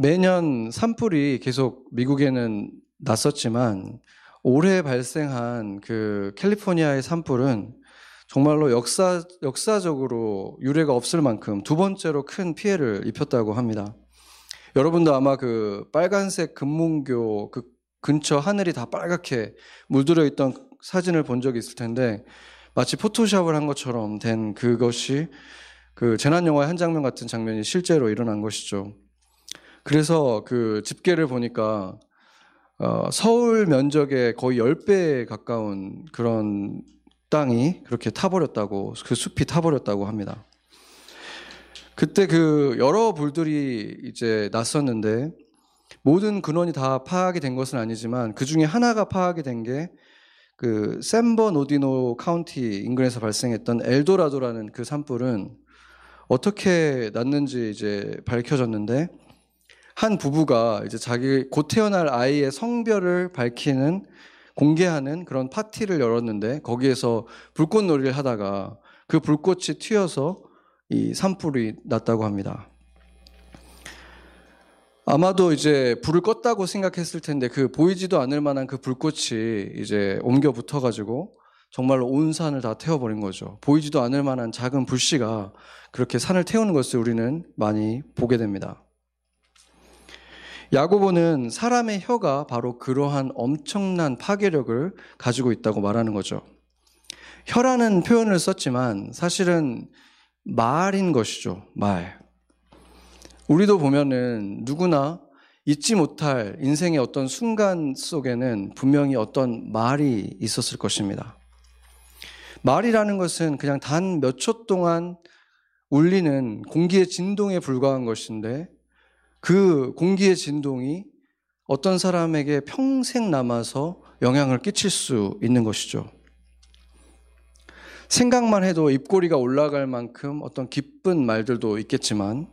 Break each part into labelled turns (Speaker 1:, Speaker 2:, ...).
Speaker 1: 매년 산불이 계속 미국에는 났었지만 올해 발생한 그 캘리포니아의 산불은 정말로 역사, 역사적으로 유례가 없을 만큼 두 번째로 큰 피해를 입혔다고 합니다. 여러분도 아마 그 빨간색 금문교 그 근처 하늘이 다 빨갛게 물들어 있던 사진을 본 적이 있을 텐데 마치 포토샵을 한 것처럼 된 그것이 그 재난 영화의 한 장면 같은 장면이 실제로 일어난 것이죠. 그래서 그 집계를 보니까 어, 서울 면적의 거의 10배에 가까운 그런 땅이 그렇게 타버렸다고 그 숲이 타버렸다고 합니다. 그때 그 여러 불들이 이제 났었는데 모든 근원이 다 파악이 된 것은 아니지만 그 중에 하나가 파악이 된 게 그 샌버노디노 카운티 인근에서 발생했던 엘도라도라는 그 산불은 어떻게 났는지 이제 밝혀졌는데 한 부부가 이제 자기 곧 태어날 아이의 성별을 밝히는 공개하는 그런 파티를 열었는데 거기에서 불꽃놀이를 하다가 그 불꽃이 튀어서 이 산불이 났다고 합니다. 아마도 이제 불을 껐다고 생각했을 텐데 그 보이지도 않을 만한 그 불꽃이 이제 옮겨 붙어 가지고 정말로 온 산을 다 태워버린 거죠. 보이지도 않을 만한 작은 불씨가 그렇게 산을 태우는 것을 우리는 많이 보게 됩니다. 야고보는 사람의 혀가 바로 그러한 엄청난 파괴력을 가지고 있다고 말하는 거죠. 혀라는 표현을 썼지만 사실은 말인 것이죠. 말. 우리도 보면은 누구나 잊지 못할 인생의 어떤 순간 속에는 분명히 어떤 말이 있었을 것입니다. 말이라는 것은 그냥 단 몇 초 동안 울리는 공기의 진동에 불과한 것인데 그 공기의 진동이 어떤 사람에게 평생 남아서 영향을 끼칠 수 있는 것이죠. 생각만 해도 입꼬리가 올라갈 만큼 어떤 기쁜 말들도 있겠지만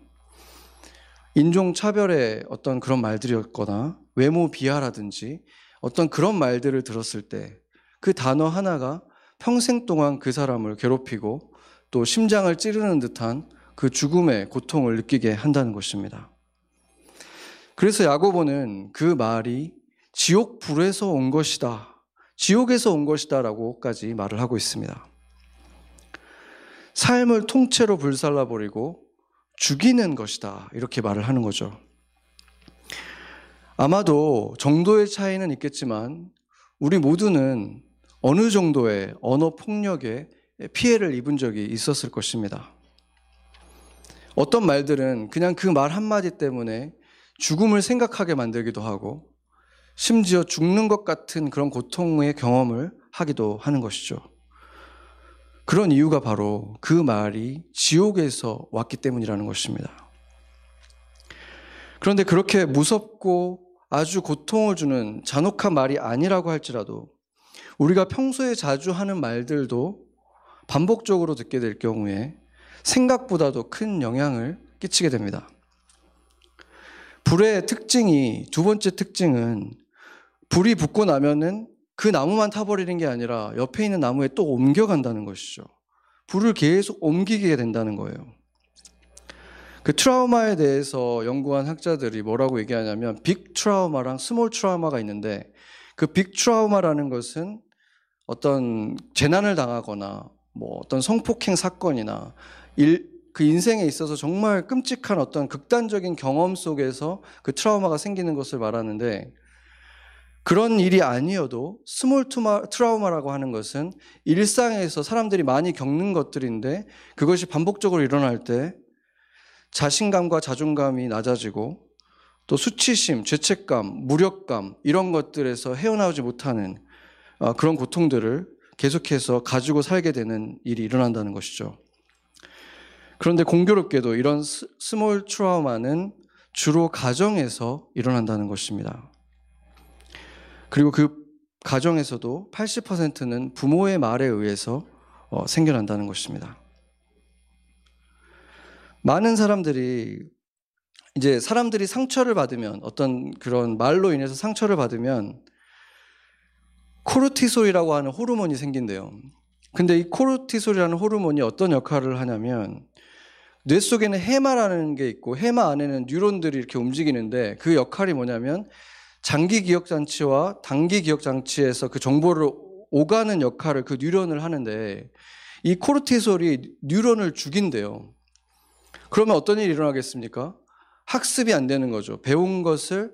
Speaker 1: 인종차별의 어떤 그런 말들이었거나 외모 비하라든지 어떤 그런 말들을 들었을 때 그 단어 하나가 평생 동안 그 사람을 괴롭히고 또 심장을 찌르는 듯한 그 죽음의 고통을 느끼게 한다는 것입니다. 그래서 야고보는 그 말이 지옥 불에서 온 것이다. 지옥에서 온 것이다라고까지 말을 하고 있습니다. 삶을 통째로 불살라 버리고 죽이는 것이다. 이렇게 말을 하는 거죠. 아마도 정도의 차이는 있겠지만 우리 모두는 어느 정도의 언어 폭력에 피해를 입은 적이 있었을 것입니다. 어떤 말들은 그냥 그 말 한마디 때문에 죽음을 생각하게 만들기도 하고 심지어 죽는 것 같은 그런 고통의 경험을 하기도 하는 것이죠. 그런 이유가 바로 그 말이 지옥에서 왔기 때문이라는 것입니다. 그런데 그렇게 무섭고 아주 고통을 주는 잔혹한 말이 아니라고 할지라도 우리가 평소에 자주 하는 말들도 반복적으로 듣게 될 경우에 생각보다도 큰 영향을 끼치게 됩니다. 불의 특징이 두 번째 특징은 불이 붙고 나면은 그 나무만 타버리는 게 아니라 옆에 있는 나무에 또 옮겨간다는 것이죠. 불을 계속 옮기게 된다는 거예요. 그 트라우마에 대해서 연구한 학자들이 뭐라고 얘기하냐면 big 트라우마랑 small 트라우마가 있는데 그 big 트라우마라는 것은 어떤 재난을 당하거나 뭐 어떤 성폭행 사건이나 일, 그 인생에 있어서 정말 끔찍한 어떤 극단적인 경험 속에서 그 트라우마가 생기는 것을 말하는데 그런 일이 아니어도 small 트라우마라고 하는 것은 일상에서 사람들이 많이 겪는 것들인데 그것이 반복적으로 일어날 때 자신감과 자존감이 낮아지고 또 수치심, 죄책감, 무력감 이런 것들에서 헤어나오지 못하는 어, 그런 고통들을 계속해서 가지고 살게 되는 일이 일어난다는 것이죠. 그런데 공교롭게도 이런 small 트라우마는 주로 가정에서 일어난다는 것입니다. 그리고 그 가정에서도 80%는 부모의 말에 의해서 어, 생겨난다는 것입니다. 많은 사람들이 이제 사람들이 상처를 받으면 어떤 그런 말로 인해서 상처를 받으면 코르티솔이라고 하는 호르몬이 생긴대요. 근데 이 코르티솔이라는 호르몬이 어떤 역할을 하냐면 뇌 속에는 해마라는 게 있고 해마 안에는 뉴런들이 이렇게 움직이는데 그 역할이 뭐냐면 장기 기억 장치와 단기 기억 장치에서 그 정보를 오가는 역할을 그 뉴런을 하는데 이 코르티솔이 뉴런을 죽인대요. 그러면 어떤 일이 일어나겠습니까? 학습이 안 되는 거죠. 배운 것을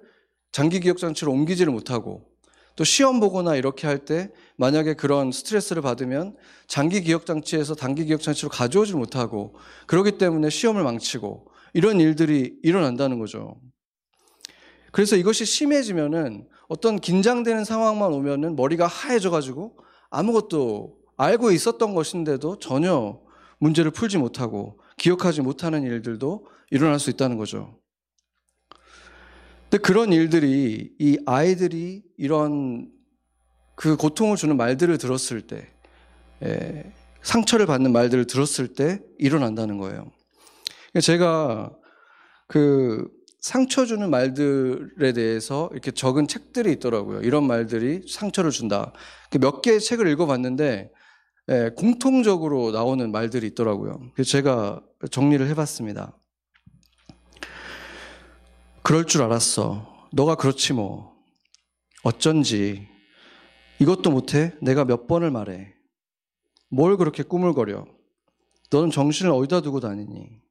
Speaker 1: 장기 기억 장치로 옮기지를 못하고 또 시험 보거나 이렇게 할 때 만약에 그런 스트레스를 받으면 장기 기억 장치에서 단기 기억 장치로 가져오질 못하고 그러기 때문에 시험을 망치고 이런 일들이 일어난다는 거죠. 그래서 이것이 심해지면은 어떤 긴장되는 상황만 오면은 머리가 하얘져 가지고 아무것도 알고 있었던 것인데도 전혀 문제를 풀지 못하고 기억하지 못하는 일들도 일어날 수 있다는 거죠. 근데 그런 일들이 이 아이들이 이런 그 고통을 주는 말들을 들었을 때, 에, 상처를 받는 말들을 들었을 때 일어난다는 거예요. 제가 그 상처 주는 말들에 대해서 이렇게 적은 책들이 있더라고요. 이런 말들이 상처를 준다. 그몇 개의 책을 읽어봤는데 에, 공통적으로 나오는 말들이 있더라고요. 그래서 제가 정리를 해봤습니다. 그럴 줄 알았어. 너가 그렇지 뭐. 어쩐지. 이것도 못해? 내가 몇 번을 말해. 뭘 그렇게 꾸물거려? 너는 정신을 어디다 두고 다니니?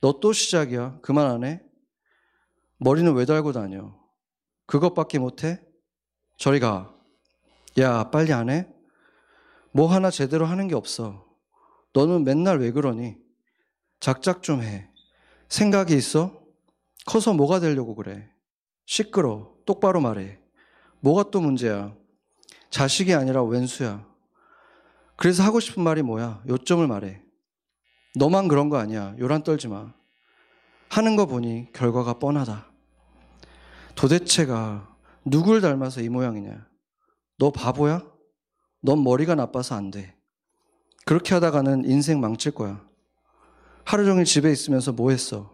Speaker 1: 너 또 시작이야. 그만 안 해? 머리는 왜 달고 다녀? 그것밖에 못해? 저리 가. 야, 빨리 안 해? 뭐 하나 제대로 하는 게 없어. 너는 맨날 왜 그러니? 작작 좀 해. 생각이 있어? 커서 뭐가 되려고 그래? 시끄러. 똑바로 말해. 뭐가 또 문제야? 자식이 아니라 왼수야. 그래서 하고 싶은 말이 뭐야? 요점을 말해. 너만 그런 거 아니야. 요란 떨지 마. 하는 거 보니 결과가 뻔하다. 도대체가 누굴 닮아서 이 모양이냐? 너 바보야? 넌 머리가 나빠서 안 돼. 그렇게 하다가는 인생 망칠 거야. 하루 종일 집에 있으면서 뭐 했어?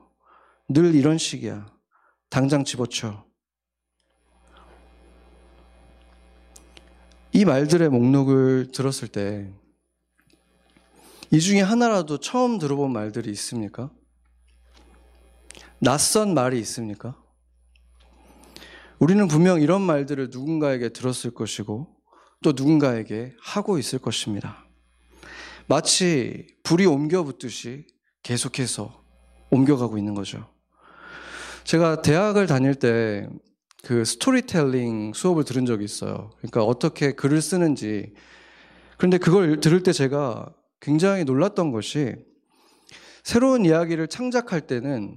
Speaker 1: 늘 이런 식이야. 당장 집어쳐. 이 말들의 목록을 들었을 때, 이 중에 하나라도 처음 들어본 말들이 있습니까? 낯선 말이 있습니까? 우리는 분명 이런 말들을 누군가에게 들었을 것이고, 또 누군가에게 하고 있을 것입니다. 마치 불이 옮겨 붙듯이 계속해서 옮겨가고 있는 거죠. 제가 대학을 다닐 때 그 스토리텔링 수업을 들은 적이 있어요. 그러니까 어떻게 글을 쓰는지. 그런데 그걸 들을 때 제가 굉장히 놀랐던 것이 새로운 이야기를 창작할 때는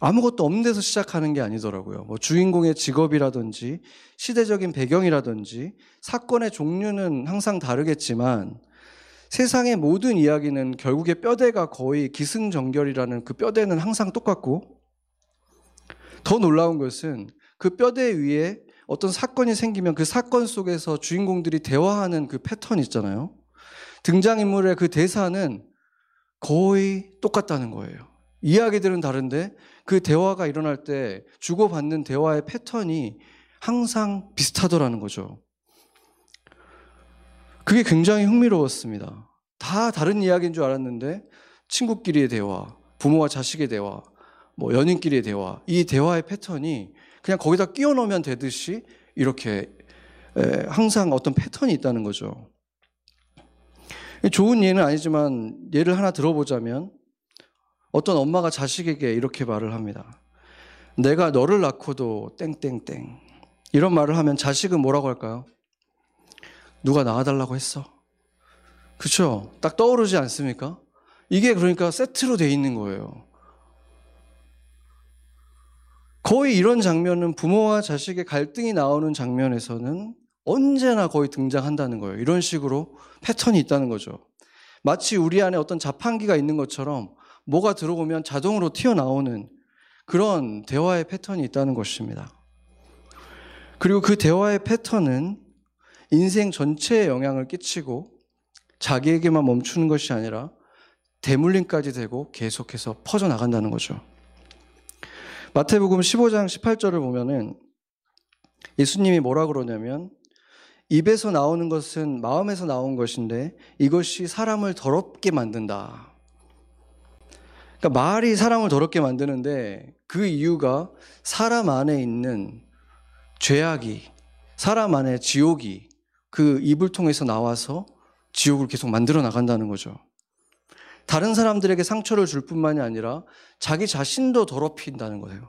Speaker 1: 아무것도 없는 데서 시작하는 게 아니더라고요. 뭐 주인공의 직업이라든지 시대적인 배경이라든지 사건의 종류는 항상 다르겠지만 세상의 모든 이야기는 결국에 뼈대가 거의 기승전결이라는 그 뼈대는 항상 똑같고 더 놀라운 것은 그 뼈대 위에 어떤 사건이 생기면 그 사건 속에서 주인공들이 대화하는 그 패턴 있잖아요. 등장인물의 그 대사는 거의 똑같다는 거예요. 이야기들은 다른데 그 대화가 일어날 때 주고받는 대화의 패턴이 항상 비슷하더라는 거죠. 그게 굉장히 흥미로웠습니다. 다 다른 이야기인 줄 알았는데 친구끼리의 대화, 부모와 자식의 대화, 뭐 연인끼리의 대화, 이 대화의 패턴이 그냥 거기다 끼워 넣으면 되듯이 이렇게 항상 어떤 패턴이 있다는 거죠. 좋은 예는 아니지만 예를 하나 들어보자면 어떤 엄마가 자식에게 이렇게 말을 합니다. 내가 너를 낳고도 땡땡땡. 이런 말을 하면 자식은 뭐라고 할까요? 누가 낳아달라고 했어? 그쵸? 딱 떠오르지 않습니까? 이게 그러니까 세트로 돼 있는 거예요. 거의 이런 장면은 부모와 자식의 갈등이 나오는 장면에서는 언제나 거의 등장한다는 거예요. 이런 식으로 패턴이 있다는 거죠. 마치 우리 안에 어떤 자판기가 있는 것처럼 뭐가 들어오면 자동으로 튀어나오는 그런 대화의 패턴이 있다는 것입니다. 그리고 그 대화의 패턴은 인생 전체에 영향을 끼치고 자기에게만 멈추는 것이 아니라 대물림까지 되고 계속해서 퍼져나간다는 거죠. 마태복음 15장 18절을 보면은 예수님이 뭐라 그러냐면 입에서 나오는 것은 마음에서 나온 것인데 이것이 사람을 더럽게 만든다. 그러니까 말이 사람을 더럽게 만드는데 그 이유가 사람 안에 있는 죄악이 사람 안에 지옥이 그 입을 통해서 나와서 지옥을 계속 만들어 나간다는 거죠. 다른 사람들에게 상처를 줄 뿐만이 아니라 자기 자신도 더럽힌다는 거예요.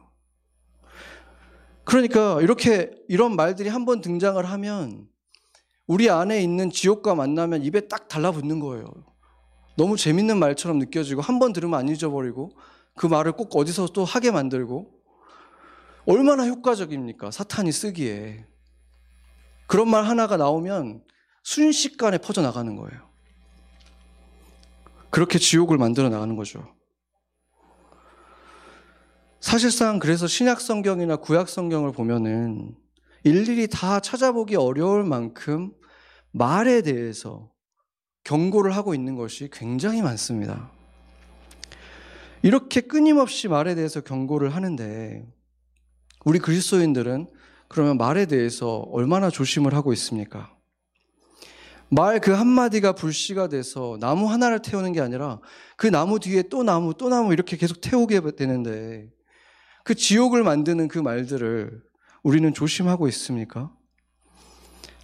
Speaker 1: 그러니까 이렇게 이런 말들이 한 번 등장을 하면 우리 안에 있는 지옥과 만나면 입에 딱 달라붙는 거예요. 너무 재밌는 말처럼 느껴지고 한 번 들으면 안 잊어버리고 그 말을 꼭 어디서 또 하게 만들고 얼마나 효과적입니까? 사탄이 쓰기에. 그런 말 하나가 나오면 순식간에 퍼져나가는 거예요. 그렇게 지옥을 만들어 나가는 거죠. 사실상 그래서 신약 성경이나 구약 성경을 보면은 일일이 다 찾아보기 어려울 만큼 말에 대해서 경고를 하고 있는 것이 굉장히 많습니다. 이렇게 끊임없이 말에 대해서 경고를 하는데 우리 그리스도인들은 그러면 말에 대해서 얼마나 조심을 하고 있습니까? 말 그 한마디가 불씨가 돼서 나무 하나를 태우는 게 아니라 그 나무 뒤에 또 나무 또 나무 이렇게 계속 태우게 되는데 그 지옥을 만드는 그 말들을 우리는 조심하고 있습니까?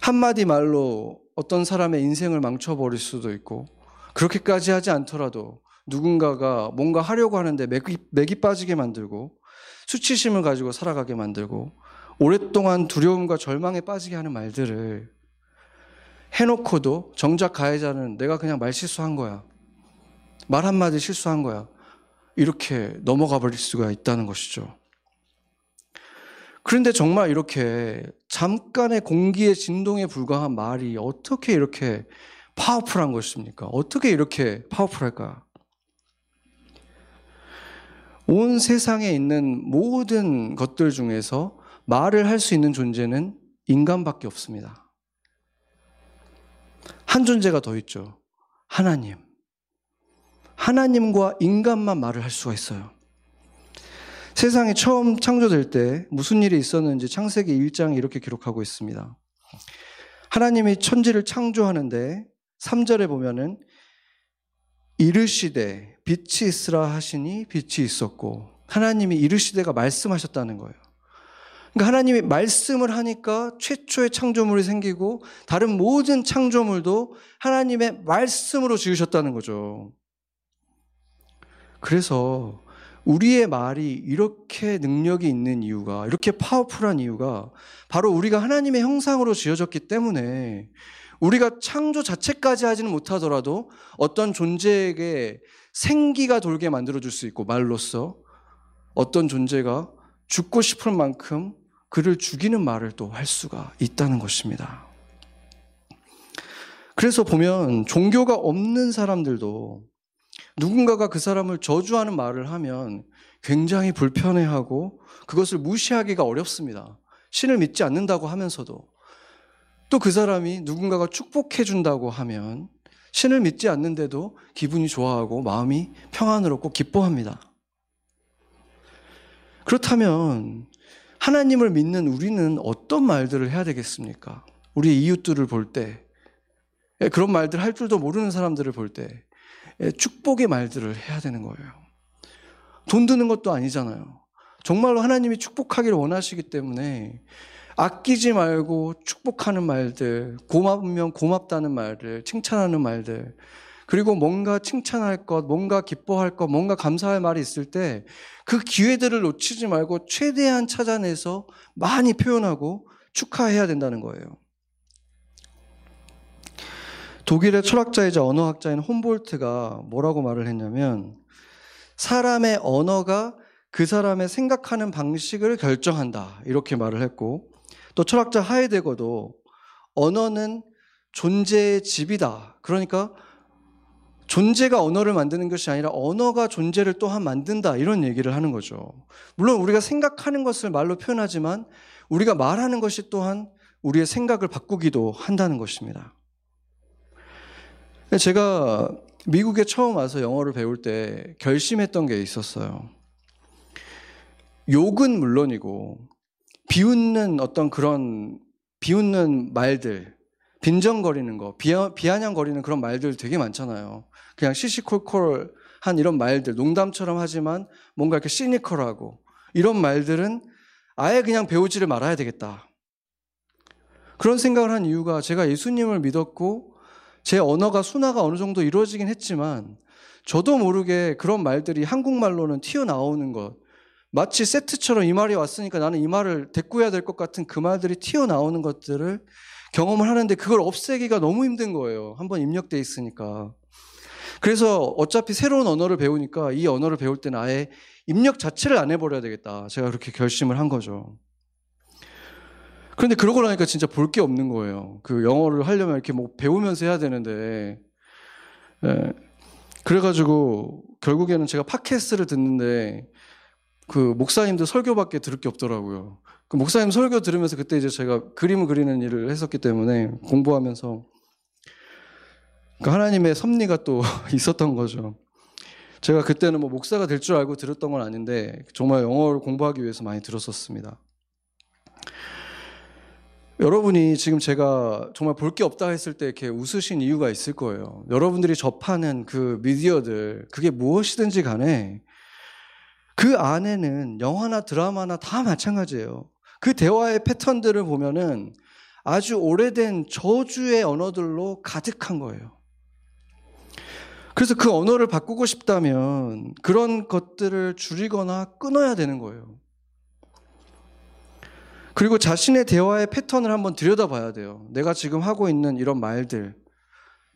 Speaker 1: 한마디 말로 어떤 사람의 인생을 망쳐버릴 수도 있고 그렇게까지 하지 않더라도 누군가가 뭔가 하려고 하는데 맥이, 맥이 빠지게 만들고 수치심을 가지고 살아가게 만들고 오랫동안 두려움과 절망에 빠지게 하는 말들을 해놓고도 정작 가해자는 내가 그냥 말 실수한 거야. 말 한마디 실수한 거야. 이렇게 넘어가 버릴 수가 있다는 것이죠. 그런데 정말 이렇게 잠깐의 공기의 진동에 불과한 말이 어떻게 이렇게 파워풀한 것입니까? 어떻게 이렇게 파워풀할까? 온 세상에 있는 모든 것들 중에서 말을 할 수 있는 존재는 인간밖에 없습니다. 한 존재가 더 있죠. 하나님. 하나님과 인간만 말을 할 수가 있어요. 세상이 처음 창조될 때 무슨 일이 있었는지 창세기 1장에 이렇게 기록하고 있습니다. 하나님이 천지를 창조하는데 3절에 보면은 이르시되 빛이 있으라 하시니 빛이 있었고 하나님이 이르시되가 말씀하셨다는 거예요. 그러니까 하나님이 말씀을 하니까 최초의 창조물이 생기고 다른 모든 창조물도 하나님의 말씀으로 지으셨다는 거죠. 그래서 우리의 말이 이렇게 능력이 있는 이유가, 이렇게 파워풀한 이유가 바로 우리가 하나님의 형상으로 지어졌기 때문에 우리가 창조 자체까지 하지는 못하더라도 어떤 존재에게 생기가 돌게 만들어줄 수 있고 말로써 어떤 존재가 죽고 싶을 만큼 그를 죽이는 말을 또 할 수가 있다는 것입니다. 그래서 보면 종교가 없는 사람들도 누군가가 그 사람을 저주하는 말을 하면 굉장히 불편해하고 그것을 무시하기가 어렵습니다. 신을 믿지 않는다고 하면서도 또 그 사람이 누군가가 축복해 준다고 하면 신을 믿지 않는데도 기분이 좋아하고 마음이 평안스럽고 기뻐합니다. 그렇다면 하나님을 믿는 우리는 어떤 말들을 해야 되겠습니까? 우리 이웃들을 볼 때, 그런 말들 할 줄도 모르는 사람들을 볼 때, 축복의 말들을 해야 되는 거예요. 돈 드는 것도 아니잖아요. 정말로 하나님이 축복하기를 원하시기 때문에 아끼지 말고 축복하는 말들, 고마우면 고맙다는 말들, 칭찬하는 말들, 그리고 뭔가 칭찬할 것, 뭔가 기뻐할 것, 뭔가 감사할 말이 있을 때 그 기회들을 놓치지 말고 최대한 찾아내서 많이 표현하고 축하해야 된다는 거예요. 독일의 철학자이자 언어학자인 홈볼트가 뭐라고 말을 했냐면 사람의 언어가 그 사람의 생각하는 방식을 결정한다. 이렇게 말을 했고 또 철학자 하이데거도 언어는 존재의 집이다. 그러니까 존재가 언어를 만드는 것이 아니라 언어가 존재를 또한 만든다. 이런 얘기를 하는 거죠. 물론 우리가 생각하는 것을 말로 표현하지만 우리가 말하는 것이 또한 우리의 생각을 바꾸기도 한다는 것입니다. 제가 미국에 처음 와서 영어를 배울 때 결심했던 게 있었어요. 욕은 물론이고 비웃는 어떤 그런 비웃는 말들, 빈정거리는 거, 비아, 비아냥거리는 그런 말들 되게 많잖아요. 그냥 시시콜콜 한 이런 말들, 농담처럼 하지만 뭔가 이렇게 시니컬하고 이런 말들은 아예 그냥 배우지를 말아야 되겠다. 그런 생각을 한 이유가 제가 예수님을 믿었고 제 언어가 순화가 어느 정도 이루어지긴 했지만 저도 모르게 그런 말들이 한국말로는 튀어나오는 것. 마치 세트처럼 이 말이 왔으니까 나는 이 말을 대꾸해야 될 것 같은 그 말들이 튀어나오는 것들을 경험을 하는데 그걸 없애기가 너무 힘든 거예요. 한번 입력돼 있으니까. 그래서 어차피 새로운 언어를 배우니까 이 언어를 배울 때는 아예 입력 자체를 안 해버려야 되겠다. 제가 그렇게 결심을 한 거죠. 그런데 그러고 나니까 진짜 볼 게 없는 거예요. 그 영어를 하려면 이렇게 뭐 배우면서 해야 되는데. 네. 그래가지고 결국에는 제가 팟캐스트를 듣는데 그 목사님도 설교밖에 들을 게 없더라고요. 그 목사님 설교 들으면서 그때 이제 제가 그림을 그리는 일을 했었기 때문에 공부하면서 그 하나님의 섭리가 또 있었던 거죠. 제가 그때는 뭐 목사가 될 줄 알고 들었던 건 아닌데 정말 영어를 공부하기 위해서 많이 들었었습니다. 여러분이 지금 제가 정말 볼 게 없다 했을 때 이렇게 웃으신 이유가 있을 거예요. 여러분들이 접하는 그 미디어들, 그게 무엇이든지 간에 그 안에는 영화나 드라마나 다 마찬가지예요. 그 대화의 패턴들을 보면은 아주 오래된 저주의 언어들로 가득한 거예요. 그래서 그 언어를 바꾸고 싶다면 그런 것들을 줄이거나 끊어야 되는 거예요. 그리고 자신의 대화의 패턴을 한번 들여다봐야 돼요. 내가 지금 하고 있는 이런 말들,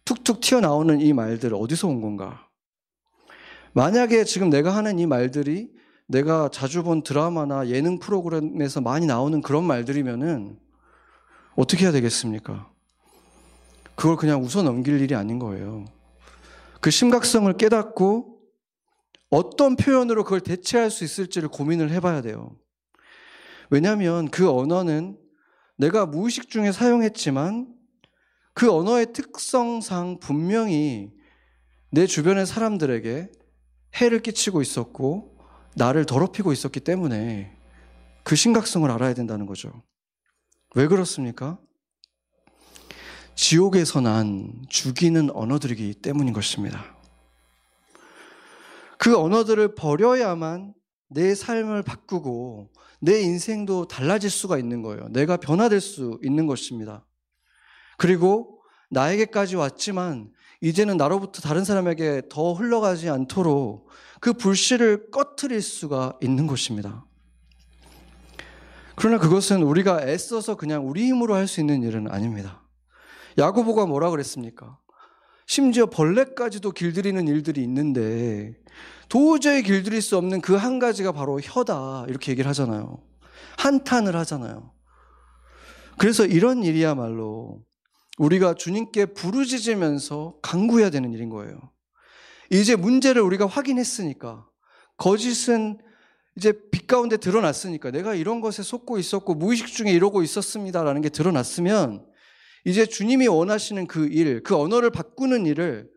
Speaker 1: 툭툭 튀어나오는 이 말들 어디서 온 건가? 만약에 지금 내가 하는 이 말들이 내가 자주 본 드라마나 예능 프로그램에서 많이 나오는 그런 말들이면은 어떻게 해야 되겠습니까? 그걸 그냥 웃어 넘길 일이 아닌 거예요. 그 심각성을 깨닫고 어떤 표현으로 그걸 대체할 수 있을지를 고민을 해봐야 돼요. 왜냐하면 그 언어는 내가 무의식 중에 사용했지만 그 언어의 특성상 분명히 내 주변의 사람들에게 해를 끼치고 있었고 나를 더럽히고 있었기 때문에 그 심각성을 알아야 된다는 거죠. 왜 그렇습니까? 지옥에서 난 죽이는 언어들이기 때문인 것입니다. 그 언어들을 버려야만 내 삶을 바꾸고 내 인생도 달라질 수가 있는 거예요. 내가 변화될 수 있는 것입니다. 그리고 나에게까지 왔지만 이제는 나로부터 다른 사람에게 더 흘러가지 않도록 그 불씨를 꺼트릴 수가 있는 것입니다. 그러나 그것은 우리가 애써서 그냥 우리 힘으로 할 수 있는 일은 아닙니다. 야고보가 뭐라 그랬습니까? 심지어 벌레까지도 길들이는 일들이 있는데 도저히 길들일 수 없는 그 한 가지가 바로 혀다. 이렇게 얘기를 하잖아요. 한탄을 하잖아요. 그래서 이런 일이야말로 우리가 주님께 부르짖으면서 강구해야 되는 일인 거예요. 이제 문제를 우리가 확인했으니까 거짓은 이제 빛 가운데 드러났으니까 내가 이런 것에 속고 있었고 무의식 중에 이러고 있었습니다라는 게 드러났으면 이제 주님이 원하시는 그 일, 그 언어를 바꾸는 일을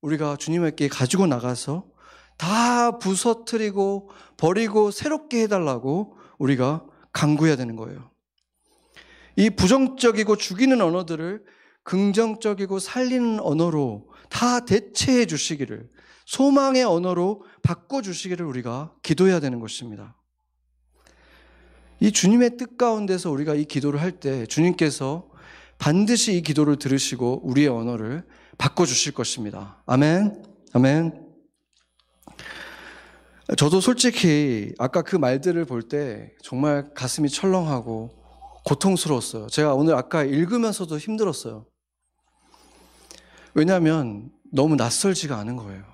Speaker 1: 우리가 주님에게 가지고 나가서 다 부서뜨리고 버리고 새롭게 해달라고 우리가 강구해야 되는 거예요. 이 부정적이고 죽이는 언어들을 긍정적이고 살리는 언어로 다 대체해 주시기를 소망의 언어로 바꿔 주시기를 우리가 기도해야 되는 것입니다. 이 주님의 뜻 가운데서 우리가 이 기도를 할 때 주님께서 반드시 이 기도를 들으시고 우리의 언어를 바꿔 주실 것입니다. 아멘. 아멘. 저도 솔직히 아까 그 말들을 볼 때 정말 가슴이 철렁하고 고통스러웠어요. 제가 오늘 아까 읽으면서도 힘들었어요. 왜냐하면 너무 낯설지가 않은 거예요.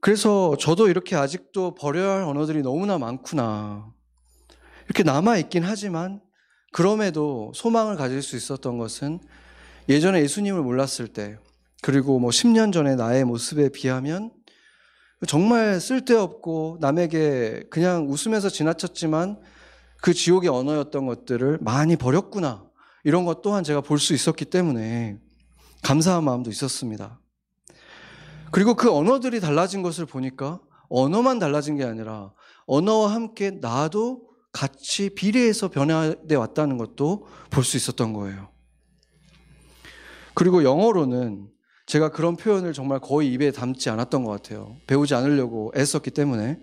Speaker 1: 그래서 저도 이렇게 아직도 버려야 할 언어들이 너무나 많구나. 이렇게 남아있긴 하지만 그럼에도 소망을 가질 수 있었던 것은 예전에 예수님을 몰랐을 때 그리고 뭐 10년 전에 나의 모습에 비하면 정말 쓸데없고 남에게 그냥 웃으면서 지나쳤지만 그 지옥의 언어였던 것들을 많이 버렸구나. 이런 것 또한 제가 볼 수 있었기 때문에 감사한 마음도 있었습니다. 그리고 그 언어들이 달라진 것을 보니까 언어만 달라진 게 아니라 언어와 함께 나도 같이 비례해서 변화돼 왔다는 것도 볼 수 있었던 거예요. 그리고 영어로는 제가 그런 표현을 정말 거의 입에 담지 않았던 것 같아요. 배우지 않으려고 애썼기 때문에.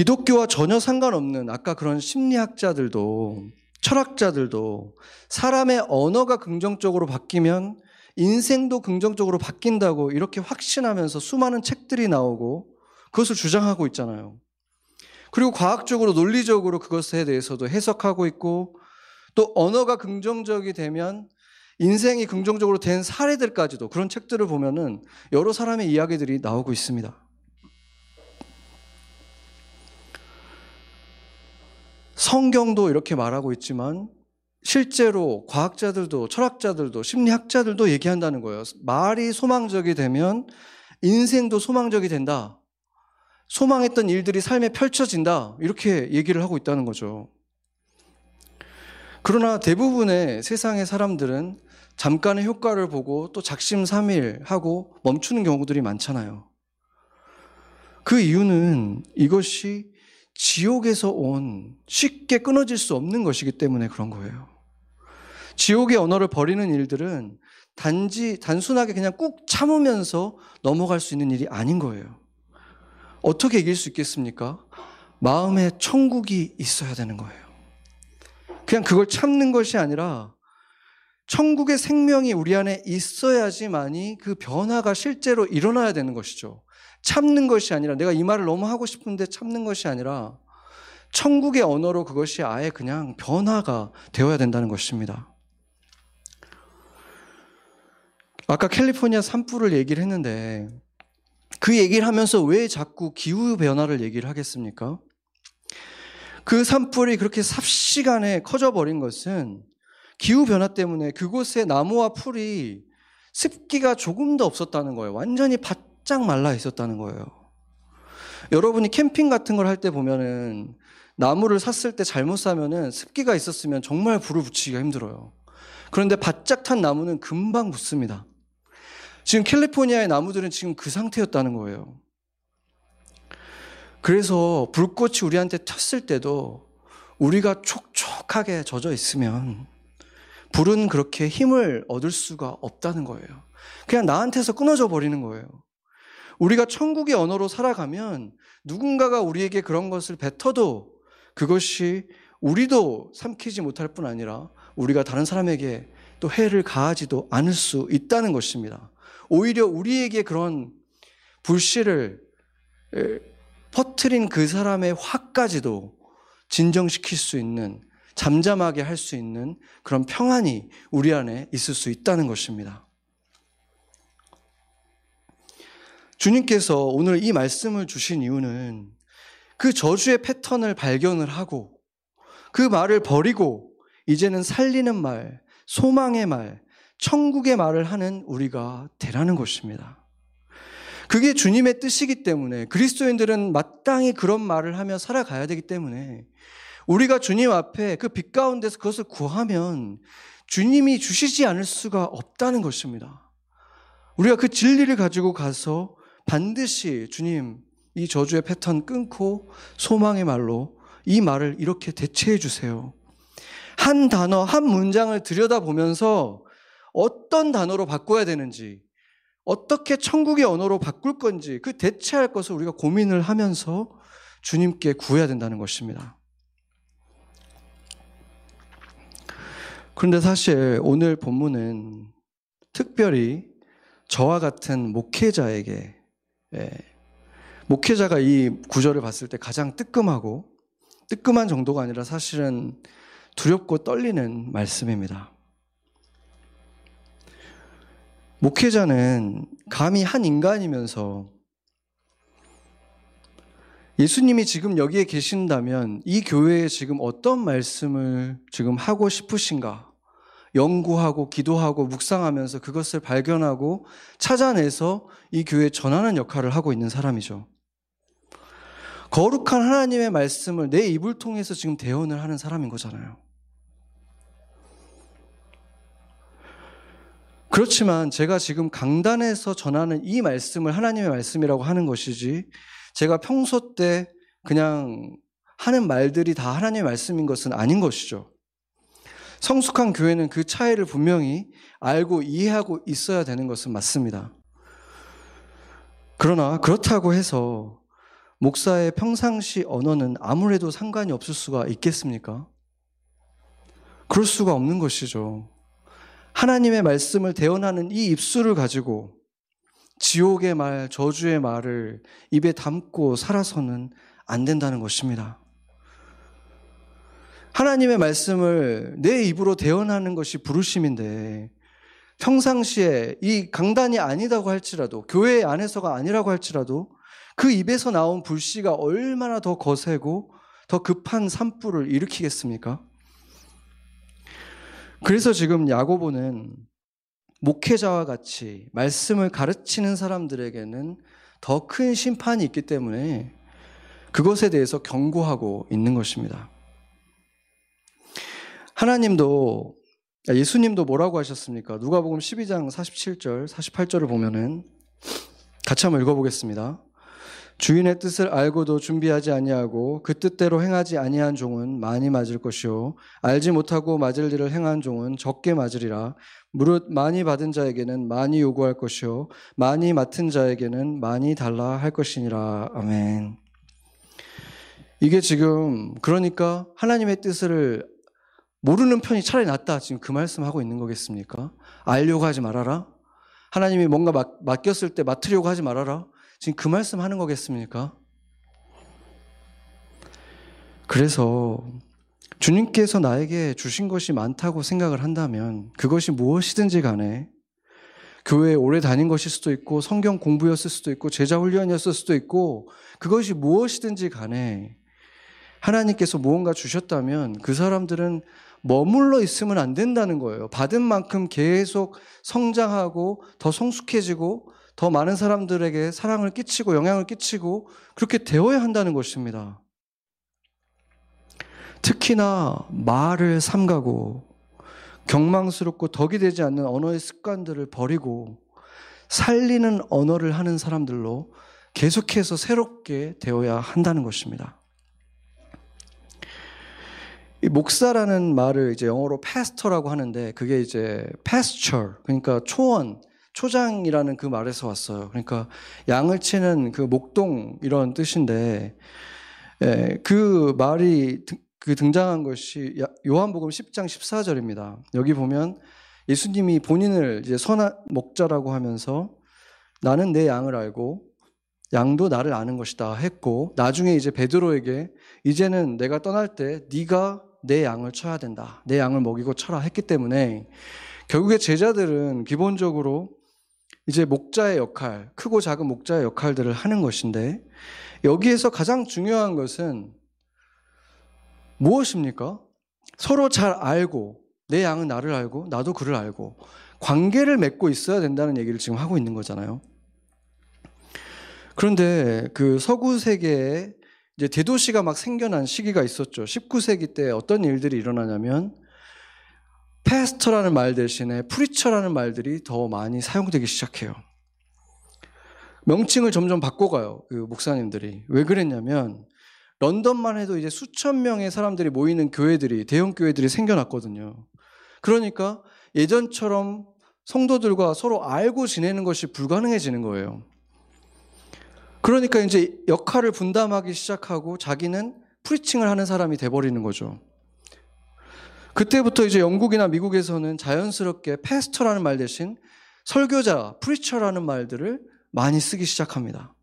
Speaker 1: 기독교와 전혀 상관없는 아까 그런 심리학자들도 철학자들도 사람의 언어가 긍정적으로 바뀌면 인생도 긍정적으로 바뀐다고 이렇게 확신하면서 수많은 책들이 나오고 그것을 주장하고 있잖아요. 그리고 과학적으로 논리적으로 그것에 대해서도 해석하고 있고 또 언어가 긍정적이 되면 인생이 긍정적으로 된 사례들까지도 그런 책들을 보면은 여러 사람의 이야기들이 나오고 있습니다. 성경도 이렇게 말하고 있지만 실제로 과학자들도 철학자들도 심리학자들도 얘기한다는 거예요. 말이 소망적이 되면 인생도 소망적이 된다. 소망했던 일들이 삶에 펼쳐진다. 이렇게 얘기를 하고 있다는 거죠. 그러나 대부분의 세상의 사람들은 잠깐의 효과를 보고 또 작심삼일하고 멈추는 경우들이 많잖아요. 그 이유는 이것이 지옥에서 온 쉽게 끊어질 수 없는 것이기 때문에 그런 거예요. 지옥의 언어를 버리는 일들은 단지 단순하게 그냥 꾹 참으면서 넘어갈 수 있는 일이 아닌 거예요. 어떻게 이길 수 있겠습니까? 마음에 천국이 있어야 되는 거예요. 그냥 그걸 참는 것이 아니라 천국의 생명이 우리 안에 있어야지만이 그 변화가 실제로 일어나야 되는 것이죠. 참는 것이 아니라 내가 이 말을 너무 하고 싶은데 참는 것이 아니라 천국의 언어로 그것이 아예 그냥 변화가 되어야 된다는 것입니다. 아까 캘리포니아 산불을 얘기를 했는데 그 얘기를 하면서 왜 자꾸 기후 변화를 얘기를 하겠습니까? 그 산불이 그렇게 삽시간에 커져버린 것은 기후 변화 때문에 그곳의 나무와 풀이 습기가 조금도 없었다는 거예요. 완전히 바짝 말라 있었다는 거예요. 여러분이 캠핑 같은 걸 할 때 보면은 나무를 샀을 때 잘못 사면은 습기가 있었으면 정말 불을 붙이기가 힘들어요. 그런데 바짝 탄 나무는 금방 붙습니다. 지금 캘리포니아의 나무들은 지금 그 상태였다는 거예요. 그래서 불꽃이 우리한테 텄을 때도 우리가 촉촉하게 젖어 있으면 불은 그렇게 힘을 얻을 수가 없다는 거예요. 그냥 나한테서 끊어져 버리는 거예요. 우리가 천국의 언어로 살아가면 누군가가 우리에게 그런 것을 뱉어도 그것이 우리도 삼키지 못할 뿐 아니라 우리가 다른 사람에게 또 해를 가하지도 않을 수 있다는 것입니다. 오히려 우리에게 그런 불씨를 퍼트린 그 사람의 화까지도 진정시킬 수 있는 잠잠하게 할 수 있는 그런 평안이 우리 안에 있을 수 있다는 것입니다. 주님께서 오늘 이 말씀을 주신 이유는 그 저주의 패턴을 발견을 하고 그 말을 버리고 이제는 살리는 말, 소망의 말, 천국의 말을 하는 우리가 되라는 것입니다. 그게 주님의 뜻이기 때문에 그리스도인들은 마땅히 그런 말을 하며 살아가야 되기 때문에 우리가 주님 앞에 그 빛 가운데서 그것을 구하면 주님이 주시지 않을 수가 없다는 것입니다. 우리가 그 진리를 가지고 가서 반드시 주님 이 저주의 패턴 끊고 소망의 말로 이 말을 이렇게 대체해 주세요. 한 단어, 한 문장을 들여다보면서 어떤 단어로 바꿔야 되는지, 어떻게 천국의 언어로 바꿀 건지 그 대체할 것을 우리가 고민을 하면서 주님께 구해야 된다는 것입니다. 그런데 사실 오늘 본문은 특별히 저와 같은 목회자에게 예, 목회자가 이 구절을 봤을 때 가장 뜨끔하고 뜨끔한 정도가 아니라 사실은 두렵고 떨리는 말씀입니다. 목회자는 감히 한 인간이면서 예수님이 지금 여기에 계신다면 이 교회에 지금 어떤 말씀을 지금 하고 싶으신가? 연구하고 기도하고 묵상하면서 그것을 발견하고 찾아내서 이 교회에 전하는 역할을 하고 있는 사람이죠. 거룩한 하나님의 말씀을 내 입을 통해서 지금 대언을 하는 사람인 거잖아요. 그렇지만 제가 지금 강단에서 전하는 이 말씀을 하나님의 말씀이라고 하는 것이지 제가 평소 때 그냥 하는 말들이 다 하나님의 말씀인 것은 아닌 것이죠. 성숙한 교회는 그 차이를 분명히 알고 이해하고 있어야 되는 것은 맞습니다. 그러나 그렇다고 해서 목사의 평상시 언어는 아무래도 상관이 없을 수가 있겠습니까? 그럴 수가 없는 것이죠. 하나님의 말씀을 대언하는 이 입술을 가지고 지옥의 말, 저주의 말을 입에 담고 살아서는 안 된다는 것입니다. 하나님의 말씀을 내 입으로 대언하는 것이 부르심인데 평상시에 이 강단이 아니다고 할지라도 교회 안에서가 아니라고 할지라도 그 입에서 나온 불씨가 얼마나 더 거세고 더 급한 산불을 일으키겠습니까? 그래서 지금 야고보는 목회자와 같이 말씀을 가르치는 사람들에게는 더 큰 심판이 있기 때문에 그것에 대해서 경고하고 있는 것입니다. 하나님도 예수님도 뭐라고 하셨습니까? 누가복음 12장 47절, 48절을 보면은 같이 한번 읽어 보겠습니다. 주인의 뜻을 알고도 준비하지 아니하고 그 뜻대로 행하지 아니한 종은 많이 맞을 것이요 알지 못하고 맞을 일을 행한 종은 적게 맞으리라 무릇 많이 받은 자에게는 많이 요구할 것이요 많이 맡은 자에게는 많이 달라 할 것이니라 아멘. 이게 지금 그러니까 하나님의 뜻을 모르는 편이 차라리 낫다. 지금 그 말씀하고 있는 거겠습니까? 알려고 하지 말아라. 하나님이 뭔가 맡, 맡겼을 때 맡으려고 하지 말아라. 지금 그 말씀 하는 거겠습니까? 그래서 주님께서 나에게 주신 것이 많다고 생각을 한다면 그것이 무엇이든지 간에 교회에 오래 다닌 것일 수도 있고 성경 공부였을 수도 있고 제자 훈련이었을 수도 있고 그것이 무엇이든지 간에 하나님께서 무언가 주셨다면 그 사람들은 머물러 있으면 안 된다는 거예요. 받은 만큼 계속 성장하고 더 성숙해지고 더 많은 사람들에게 사랑을 끼치고 영향을 끼치고 그렇게 되어야 한다는 것입니다. 특히나 말을 삼가고 경망스럽고 덕이 되지 않는 언어의 습관들을 버리고 살리는 언어를 하는 사람들로 계속해서 새롭게 되어야 한다는 것입니다. 이 목사라는 말을 이제 영어로 pastor라고 하는데 그게 이제 pasture 그러니까 초원 초장이라는 그 말에서 왔어요. 그러니까 양을 치는 그 목동 이런 뜻인데 예, 그 말이 그 등장한 것이 요한복음 10장 14절입니다. 여기 보면 예수님이 본인을 이제 선한 목자라고 하면서 나는 내 양을 알고 양도 나를 아는 것이다 했고 나중에 이제 베드로에게 이제는 내가 떠날 때 네가 내 양을 쳐야 된다. 내 양을 먹이고 쳐라 했기 때문에 결국에 제자들은 기본적으로 이제 목자의 역할, 크고 작은 목자의 역할들을 하는 것인데 여기에서 가장 중요한 것은 무엇입니까? 서로 잘 알고 내 양은 나를 알고 나도 그를 알고 관계를 맺고 있어야 된다는 얘기를 지금 하고 있는 거잖아요. 그런데 그 서구 세계에 이제 대도시가 막 생겨난 시기가 있었죠. 19세기 때 어떤 일들이 일어나냐면 패스터라는 말 대신에 프리처라는 말들이 더 많이 사용되기 시작해요. 명칭을 점점 바꿔가요. 그 목사님들이. 왜 그랬냐면 런던만 해도 이제 수천 명의 사람들이 모이는 교회들이 대형 교회들이 생겨났거든요. 그러니까 예전처럼 성도들과 서로 알고 지내는 것이 불가능해지는 거예요. 그러니까 이제 역할을 분담하기 시작하고 자기는 프리칭을 하는 사람이 돼버리는 거죠. 그때부터 이제 영국이나 미국에서는 자연스럽게 패스터라는 말 대신 설교자, 프리처라는 말들을 많이 쓰기 시작합니다.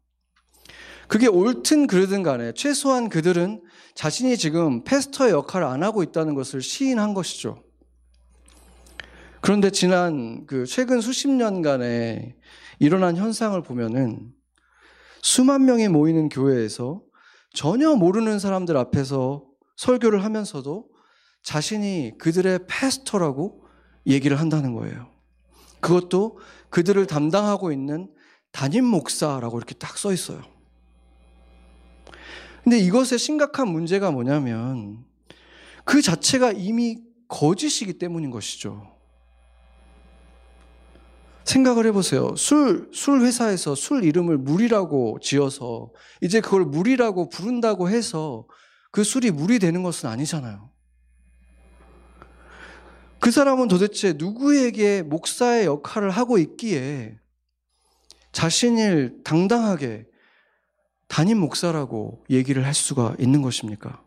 Speaker 1: 그게 옳든 그르든 간에 최소한 그들은 자신이 지금 패스터의 역할을 안 하고 있다는 것을 시인한 것이죠. 그런데 지난 그 최근 수십 년간에 일어난 현상을 보면은 수만 명이 모이는 교회에서 전혀 모르는 사람들 앞에서 설교를 하면서도 자신이 그들의 패스터라고 얘기를 한다는 거예요. 그것도 그들을 담당하고 있는 담임 목사라고 이렇게 딱 써 있어요. 근데 이것의 심각한 문제가 뭐냐면 그 자체가 이미 거짓이기 때문인 것이죠. 생각을 해보세요. 술, 술 회사에서 술 이름을 물이라고 지어서 이제 그걸 물이라고 부른다고 해서 그 술이 물이 되는 것은 아니잖아요. 그 사람은 도대체 누구에게 목사의 역할을 하고 있기에 자신을 당당하게 담임 목사라고 얘기를 할 수가 있는 것입니까?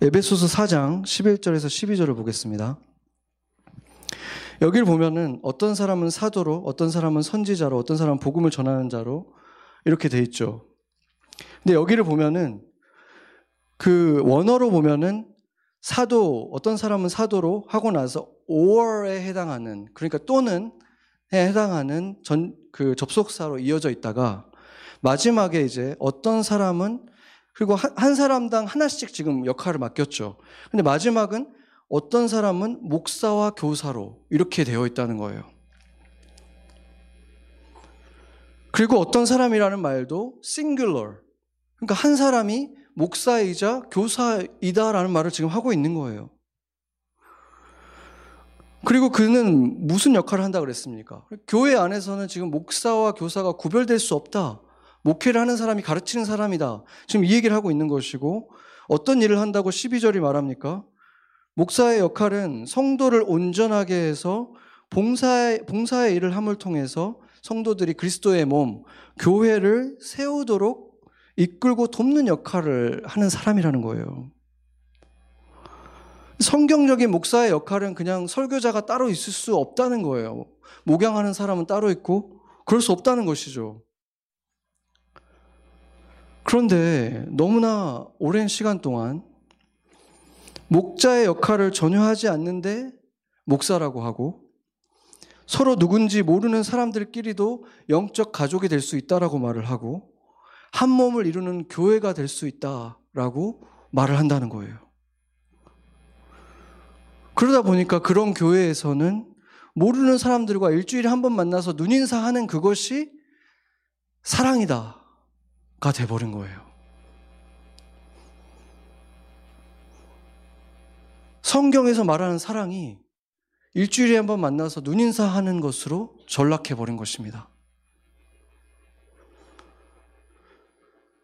Speaker 1: 에베소서 4장 11절에서 12절을 보겠습니다. 여기를 보면은 어떤 사람은 사도로, 어떤 사람은 선지자로, 어떤 사람은 복음을 전하는 자로 이렇게 돼 있죠. 근데 여기를 보면은 그 원어로 보면은 사도, 어떤 사람은 사도로 하고 나서 or에 해당하는, 그러니까 또는 에 해당하는 전, 그 접속사로 이어져 있다가 마지막에 이제 어떤 사람은 그리고 한, 한 사람당 하나씩 지금 역할을 맡겼죠. 근데 마지막은 어떤 사람은 목사와 교사로 이렇게 되어 있다는 거예요. 그리고 어떤 사람이라는 말도 singular. 그러니까 한 사람이 목사이자 교사이다라는 말을 지금 하고 있는 거예요. 그리고 그는 무슨 역할을 한다 그랬습니까? 교회 안에서는 지금 목사와 교사가 구별될 수 없다. 목회를 하는 사람이 가르치는 사람이다. 지금 이 얘기를 하고 있는 것이고 어떤 일을 한다고 12절이 말합니까? 목사의 역할은 성도를 온전하게 해서 봉사의, 봉사의 일을 함을 통해서 성도들이 그리스도의 몸, 교회를 세우도록 이끌고 돕는 역할을 하는 사람이라는 거예요. 성경적인 목사의 역할은 그냥 설교자가 따로 있을 수 없다는 거예요. 목양하는 사람은 따로 있고 그럴 수 없다는 것이죠. 그런데 너무나 오랜 시간 동안 목자의 역할을 전혀 하지 않는데 목사라고 하고 서로 누군지 모르는 사람들끼리도 영적 가족이 될 수 있다라고 말을 하고 한 몸을 이루는 교회가 될 수 있다라고 말을 한다는 거예요. 그러다 보니까 그런 교회에서는 모르는 사람들과 일주일에 한 번 만나서 눈인사하는 그것이 사랑이다가 돼버린 거예요. 성경에서 말하는 사랑이 일주일에 한 번 만나서 눈인사하는 것으로 전락해버린 것입니다.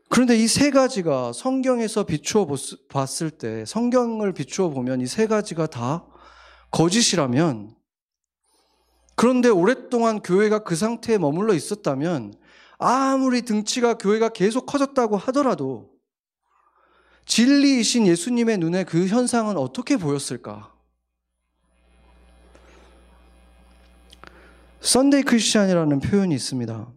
Speaker 1: 그런데 이 세 가지가 성경에서 비추어 봤을 때, 성경을 비추어 보면 이 세 가지가 다 거짓이라면, 그런데 오랫동안 교회가 그 상태에 머물러 있었다면, 아무리 덩치가 교회가 계속 커졌다고 하더라도, 진리이신 예수님의 눈에 그 현상은 어떻게 보였을까? Sunday Christian이라는 표현이 있습니다.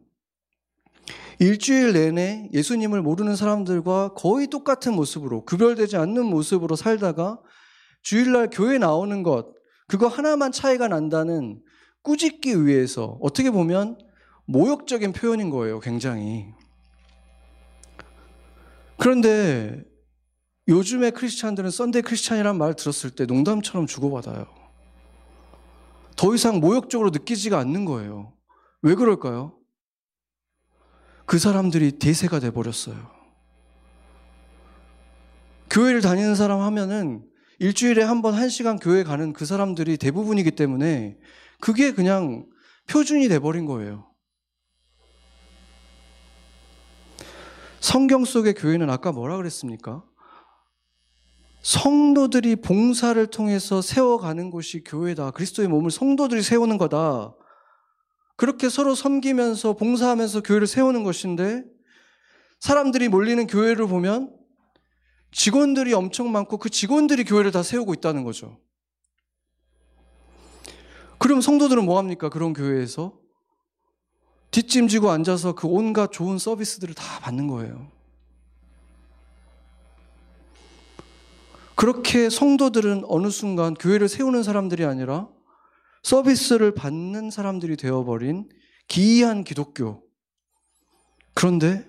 Speaker 1: 일주일 내내 예수님을 모르는 사람들과 거의 똑같은 모습으로 구별되지 않는 모습으로 살다가 주일날 교회 나오는 것 그거 하나만 차이가 난다는 꾸짖기 위해서 어떻게 보면 모욕적인 표현인 거예요, 굉장히. 그런데 요즘의 크리스찬들은 Sunday Christian이란 말 들었을 때 농담처럼 주고받아요. 더 이상 모욕적으로 느끼지가 않는 거예요. 왜 그럴까요? 그 사람들이 대세가 돼 버렸어요. 교회를 다니는 사람 하면은 일주일에 한 번 한 시간 교회 가는 그 사람들이 대부분이기 때문에 그게 그냥 표준이 돼 버린 거예요. 성경 속의 교회는 아까 뭐라 그랬습니까? 성도들이 봉사를 통해서 세워가는 곳이 교회다. 그리스도의 몸을 성도들이 세우는 거다. 그렇게 서로 섬기면서 봉사하면서 교회를 세우는 것인데 사람들이 몰리는 교회를 보면 직원들이 엄청 많고 그 직원들이 교회를 다 세우고 있다는 거죠. 그럼 성도들은 뭐 합니까? 그런 교회에서 뒷짐지고 앉아서 그 온갖 좋은 서비스들을 다 받는 거예요. 그렇게 성도들은 어느 순간 교회를 세우는 사람들이 아니라 서비스를 받는 사람들이 되어버린 기이한 기독교. 그런데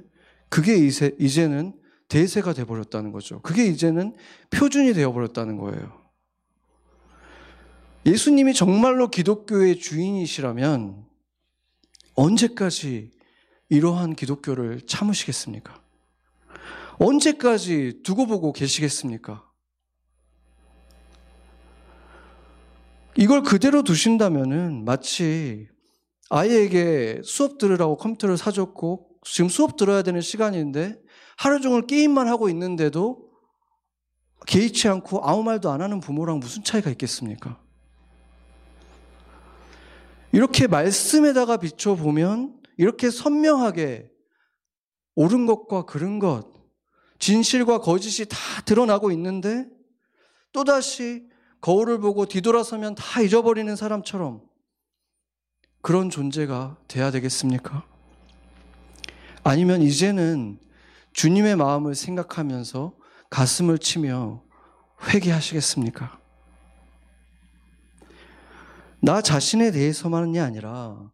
Speaker 1: 그게 이제, 이제는 대세가 되어버렸다는 거죠. 그게 이제는 표준이 되어버렸다는 거예요. 예수님이 정말로 기독교의 주인이시라면 언제까지 이러한 기독교를 참으시겠습니까? 언제까지 두고 보고 계시겠습니까? 이걸 그대로 두신다면은 마치 아이에게 수업 들으라고 컴퓨터를 사줬고 지금 수업 들어야 되는 시간인데 하루 종일 게임만 하고 있는데도 개의치 않고 아무 말도 안 하는 부모랑 무슨 차이가 있겠습니까? 이렇게 말씀에다가 비춰보면 이렇게 선명하게 옳은 것과 그른 것, 진실과 거짓이 다 드러나고 있는데 또다시 거울을 보고 뒤돌아서면 다 잊어버리는 사람처럼 그런 존재가 돼야 되겠습니까? 아니면 이제는 주님의 마음을 생각하면서 가슴을 치며 회개하시겠습니까? 나 자신에 대해서만이 아니라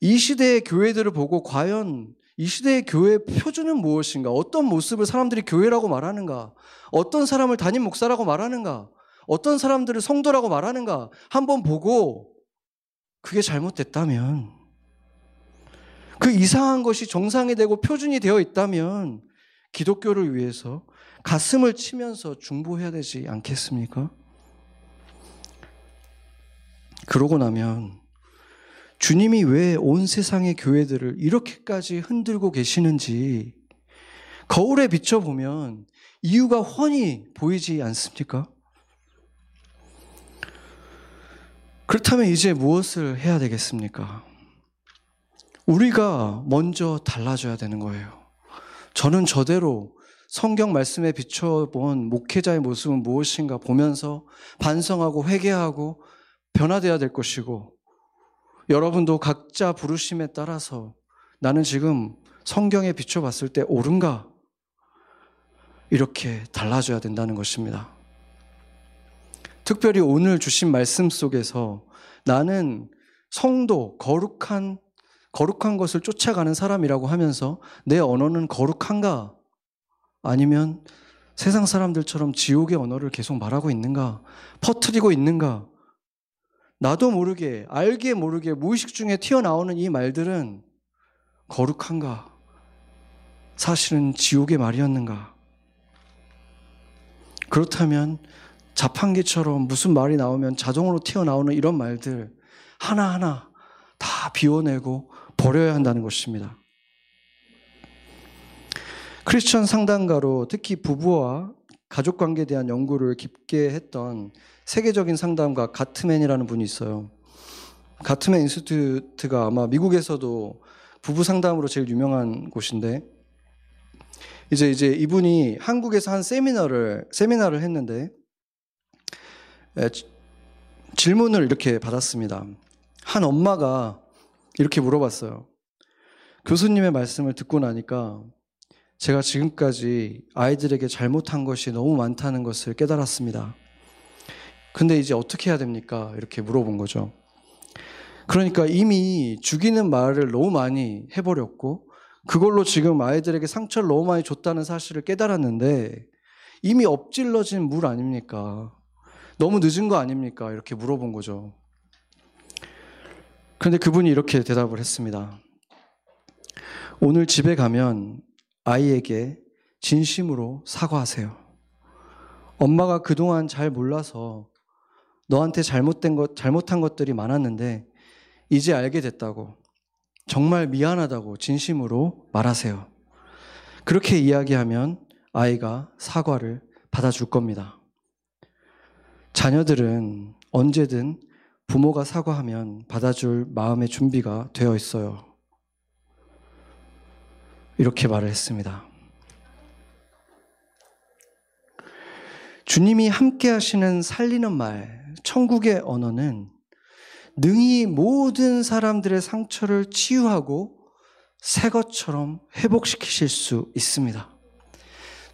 Speaker 1: 이 시대의 교회들을 보고 과연 이 시대의 교회의 표준은 무엇인가? 어떤 모습을 사람들이 교회라고 말하는가? 어떤 사람을 담임 목사라고 말하는가? 어떤 사람들을 성도라고 말하는가? 한번 보고 그게 잘못됐다면 그 이상한 것이 정상이 되고 표준이 되어 있다면 기독교를 위해서 가슴을 치면서 중보해야 되지 않겠습니까? 그러고 나면 주님이 왜 온 세상의 교회들을 이렇게까지 흔들고 계시는지 거울에 비춰보면 이유가 훤히 보이지 않습니까? 그렇다면 이제 무엇을 해야 되겠습니까? 우리가 먼저 달라져야 되는 거예요. 저는 저대로 성경 말씀에 비춰본 목회자의 모습은 무엇인가 보면서 반성하고 회개하고 변화되어야 될 것이고 여러분도 각자 부르심에 따라서 나는 지금 성경에 비춰봤을 때 옳은가? 이렇게 달라져야 된다는 것입니다. 특별히 오늘 주신 말씀 속에서 나는 성도, 거룩한, 거룩한 것을 쫓아가는 사람이라고 하면서 내 언어는 거룩한가? 아니면 세상 사람들처럼 지옥의 언어를 계속 말하고 있는가? 퍼트리고 있는가? 나도 모르게, 알게 모르게 무의식 중에 튀어나오는 이 말들은 거룩한가? 사실은 지옥의 말이었는가? 그렇다면 자판기처럼 무슨 말이 나오면 자동으로 튀어나오는 이런 말들 하나하나 다 비워내고 버려야 한다는 것입니다. 크리스천 상담가로 특히 부부와 가족 관계에 대한 연구를 깊게 했던 세계적인 상담가 가트맨이라는 분이 있어요. 가트맨 인스튜트가 아마 미국에서도 부부 상담으로 제일 유명한 곳인데 이제 이제 이분이 한국에서 한 세미나를 세미나를 했는데 에, 질문을 이렇게 받았습니다. 한 엄마가 이렇게 물어봤어요. 교수님의 말씀을 듣고 나니까 제가 지금까지 아이들에게 잘못한 것이 너무 많다는 것을 깨달았습니다. 근데 이제 어떻게 해야 됩니까? 이렇게 물어본 거죠. 그러니까 이미 죽이는 말을 너무 많이 해버렸고, 그걸로 지금 아이들에게 상처를 너무 많이 줬다는 사실을 깨달았는데, 이미 엎질러진 물 아닙니까? 너무 늦은 거 아닙니까? 이렇게 물어본 거죠. 그런데 그분이 이렇게 대답을 했습니다. 오늘 집에 가면 아이에게 진심으로 사과하세요. 엄마가 그동안 잘 몰라서 너한테 잘못된 것, 잘못한 것들이 많았는데 이제 알게 됐다고 정말 미안하다고 진심으로 말하세요. 그렇게 이야기하면 아이가 사과를 받아줄 겁니다. 자녀들은 언제든 부모가 사과하면 받아줄 마음의 준비가 되어 있어요. 이렇게 말을 했습니다. 주님이 함께 하시는 살리는 말, 천국의 언어는 능히 모든 사람들의 상처를 치유하고 새 것처럼 회복시키실 수 있습니다.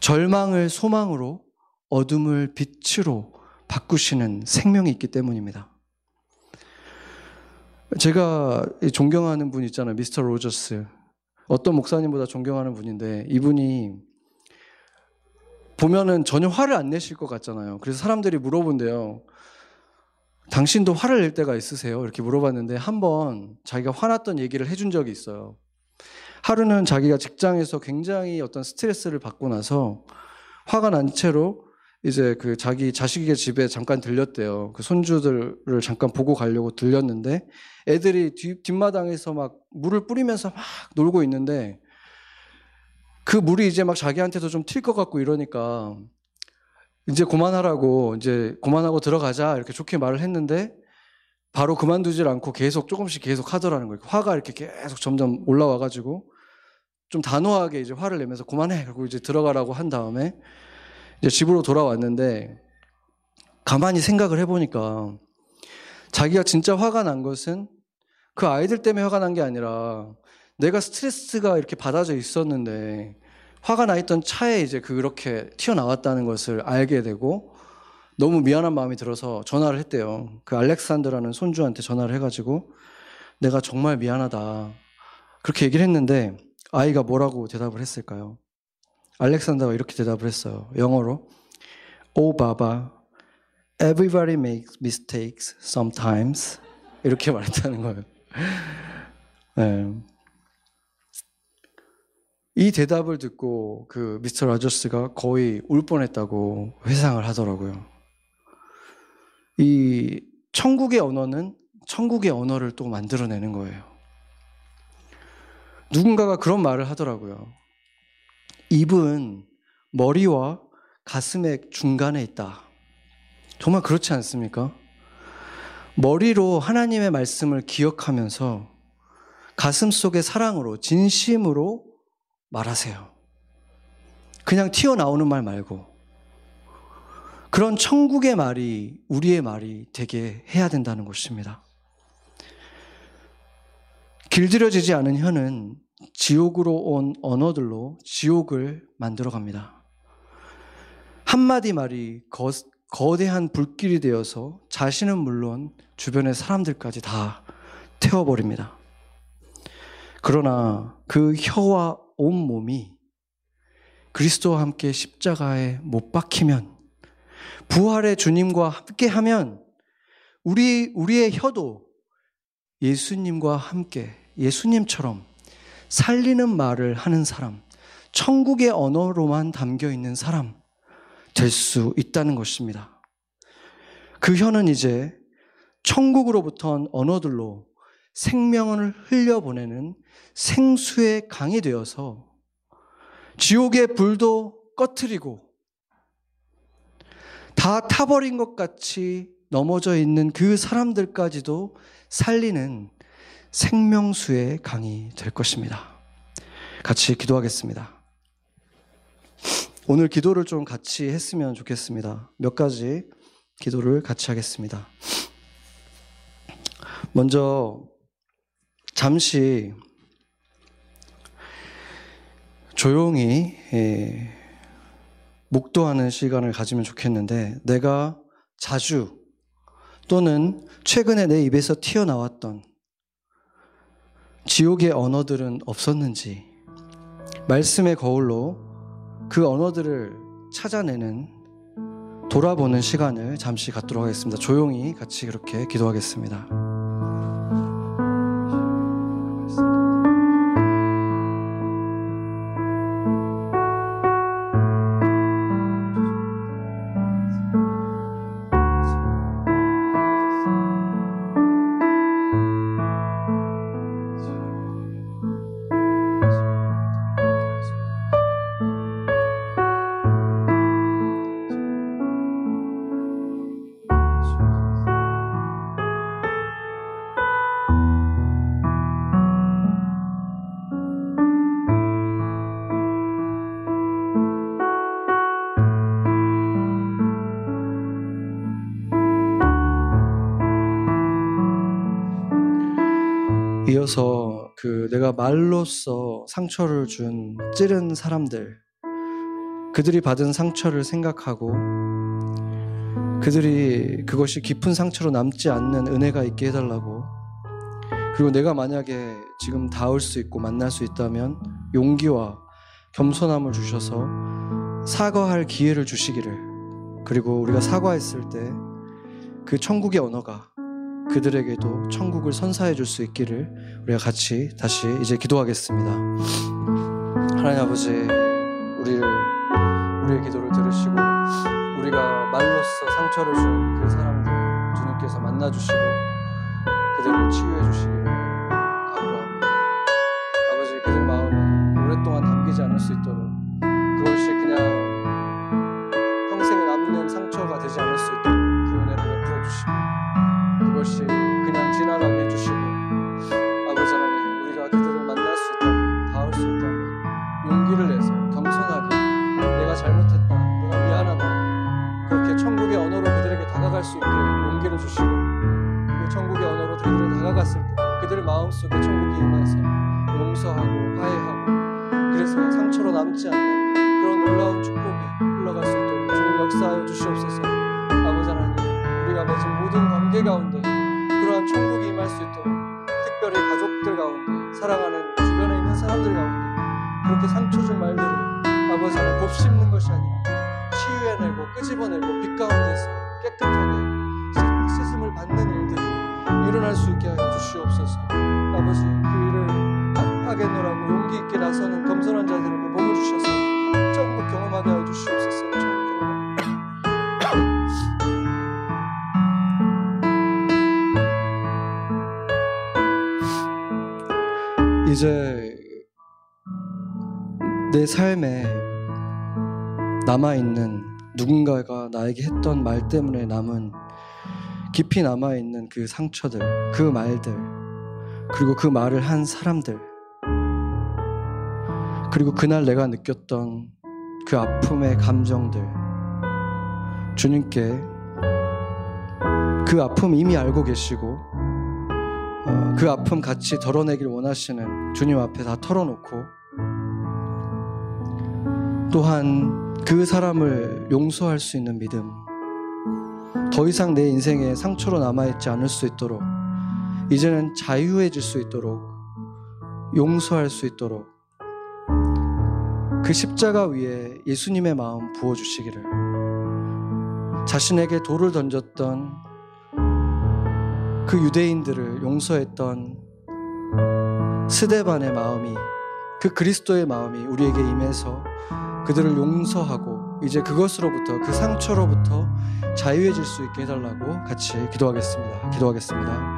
Speaker 1: 절망을 소망으로, 어둠을 빛으로 바꾸시는 생명이 있기 때문입니다. 제가 존경하는 분 있잖아요. 미스터 로저스. 어떤 목사님보다 존경하는 분인데 이분이 보면은 전혀 화를 안 내실 것 같잖아요. 그래서 사람들이 물어본대요. 당신도 화를 낼 때가 있으세요? 이렇게 물어봤는데 한 번 자기가 화났던 얘기를 해준 적이 있어요. 하루는 자기가 직장에서 굉장히 어떤 스트레스를 받고 나서 화가 난 채로 이제 그 자기 자식의 집에 잠깐 들렸대요. 그 손주들을 잠깐 보고 가려고 들렸는데 애들이 뒤, 뒷마당에서 막 물을 뿌리면서 막 놀고 있는데 그 물이 이제 막 자기한테도 좀 튈 것 같고 이러니까 이제 그만하라고 이제 그만하고 들어가자 이렇게 좋게 말을 했는데 바로 그만두질 않고 계속 조금씩 계속 하더라는 거예요. 화가 이렇게 계속 점점 올라와 가지고 좀 단호하게 이제 화를 내면서 그만해. 그리고 이제 들어가라고 한 다음에 이제 집으로 돌아왔는데 가만히 생각을 해보니까 자기가 진짜 화가 난 것은 그 아이들 때문에 화가 난 게 아니라 내가 스트레스가 이렇게 받아져 있었는데 화가 나 있던 차에 이제 그렇게 튀어나왔다는 것을 알게 되고 너무 미안한 마음이 들어서 전화를 했대요. 그 알렉산드라는 손주한테 전화를 해가지고 내가 정말 미안하다. 그렇게 얘기를 했는데 아이가 뭐라고 대답을 했을까요? 알렉산더가 이렇게 대답을 했어요. 영어로. Oh, Baba, everybody makes mistakes sometimes. 이렇게 말했다는 거예요. 네. 이 대답을 듣고 그 미스터 라저스가 거의 울 뻔했다고 회상을 하더라고요. 이 천국의 언어는 천국의 언어를 또 만들어내는 거예요. 누군가가 그런 말을 하더라고요. 입은 머리와 가슴의 중간에 있다. 정말 그렇지 않습니까? 머리로 하나님의 말씀을 기억하면서 가슴 속의 사랑으로, 진심으로 말하세요. 그냥 튀어나오는 말 말고. 그런 천국의 말이 우리의 말이 되게 해야 된다는 것입니다. 길들여지지 않은 혀는 지옥으로 온 언어들로 지옥을 만들어 갑니다. 한마디 말이 거, 거대한 불길이 되어서 자신은 물론 주변의 사람들까지 다 태워버립니다. 그러나 그 혀와 온 몸이 그리스도와 함께 십자가에 못 박히면 부활의 주님과 함께 하면 우리 우리의 혀도 예수님과 함께 예수님처럼 살리는 말을 하는 사람, 천국의 언어로만 담겨 있는 사람 될 수 있다는 것입니다. 그 혀는 이제 천국으로부터 온 언어들로 생명을 흘려보내는 생수의 강이 되어서 지옥의 불도 꺼트리고 다 타버린 것 같이 넘어져 있는 그 사람들까지도 살리는 생명수의 강이 될 것입니다. 같이 기도하겠습니다. 오늘 기도를 좀 같이 했으면 좋겠습니다. 몇 가지 기도를 같이 하겠습니다. 먼저 잠시 조용히 예, 묵도하는 시간을 가지면 좋겠는데 내가 자주 또는 최근에 내 입에서 튀어나왔던 지옥의 언어들은 없었는지 말씀의 거울로 그 언어들을 찾아내는 돌아보는 시간을 잠시 갖도록 하겠습니다. 조용히 같이 그렇게 기도하겠습니다. 그 내가 말로써 상처를 준 찌른 사람들, 그들이 받은 상처를 생각하고 그들이 그것이 깊은 상처로 남지 않는 은혜가 있게 해달라고. 그리고 내가 만약에 지금 닿을 수 있고 만날 수 있다면 용기와 겸손함을 주셔서 사과할 기회를 주시기를. 그리고 우리가 사과했을 때 그 천국의 언어가 그들에게도 천국을 선사해 줄 수 있기를 우리가 같이 다시 이제 기도하겠습니다. 하나님 아버지, 우리를 우리의 기도를 들으시고 우리가 말로써 상처를 준 그 사람들 주님께서 만나 주시고 그들을 치유해 주시기 고백할 수 있게 용기를 주시고 그 천국의 언어로 그들로 다가갔을 때 그들 마음속에 천국이 임해서 용서하고 화해하고 그래서 상처로 남지 않는 그런 놀라운 축복에 흘러갈 수 있도록 주님 역사하여 주시옵소서. 아버지 하나님 우리가 맺은 모든 관계 가운데 그러한 천국이 임할 수 있도록 특별히 가족들 가운데 사랑하는 주변에 있는 사람들 가운데 그렇게 상처 준 말들을 아버지 하나님 곱씹는 것이 아니라 치유해내고 끄집어내고 빛 가운데서 깨끗하게 씻- 씻음을 받는 일들이 일어날 수 있게 하여 주시옵소서. 아버지 그 일을 하- 하겠노라고 용기 있게 나서는 겸손한 자들에게 복을 주셔서. 천국 경험하게 하여 주시옵소서. 이제 내 삶에 남아있는 누군가가 나에게 했던 말 때문에 남은 깊이 남아있는 그 상처들, 그 말들, 그리고 그 말을 한 사람들, 그리고 그날 내가 느꼈던 그 아픔의 감정들, 주님께 그 아픔 이미 알고 계시고, 어, 그 아픔 같이 덜어내길 원하시는 주님 앞에 다 털어놓고, 또한 그 사람을 용서할 수 있는 믿음, 더 이상 내 인생에 상처로 남아있지 않을 수 있도록, 이제는 자유해질 수 있도록, 용서할 수 있도록, 그 십자가 위에 예수님의 마음 부어주시기를, 자신에게 돌을 던졌던 그 유대인들을 용서했던 스데반의 마음이, 그 그리스도의 마음이 우리에게 임해서 그들을 용서하고 이제 그것으로부터 그 상처로부터 자유해질 수 있게 해달라고 같이 기도하겠습니다. 기도하겠습니다.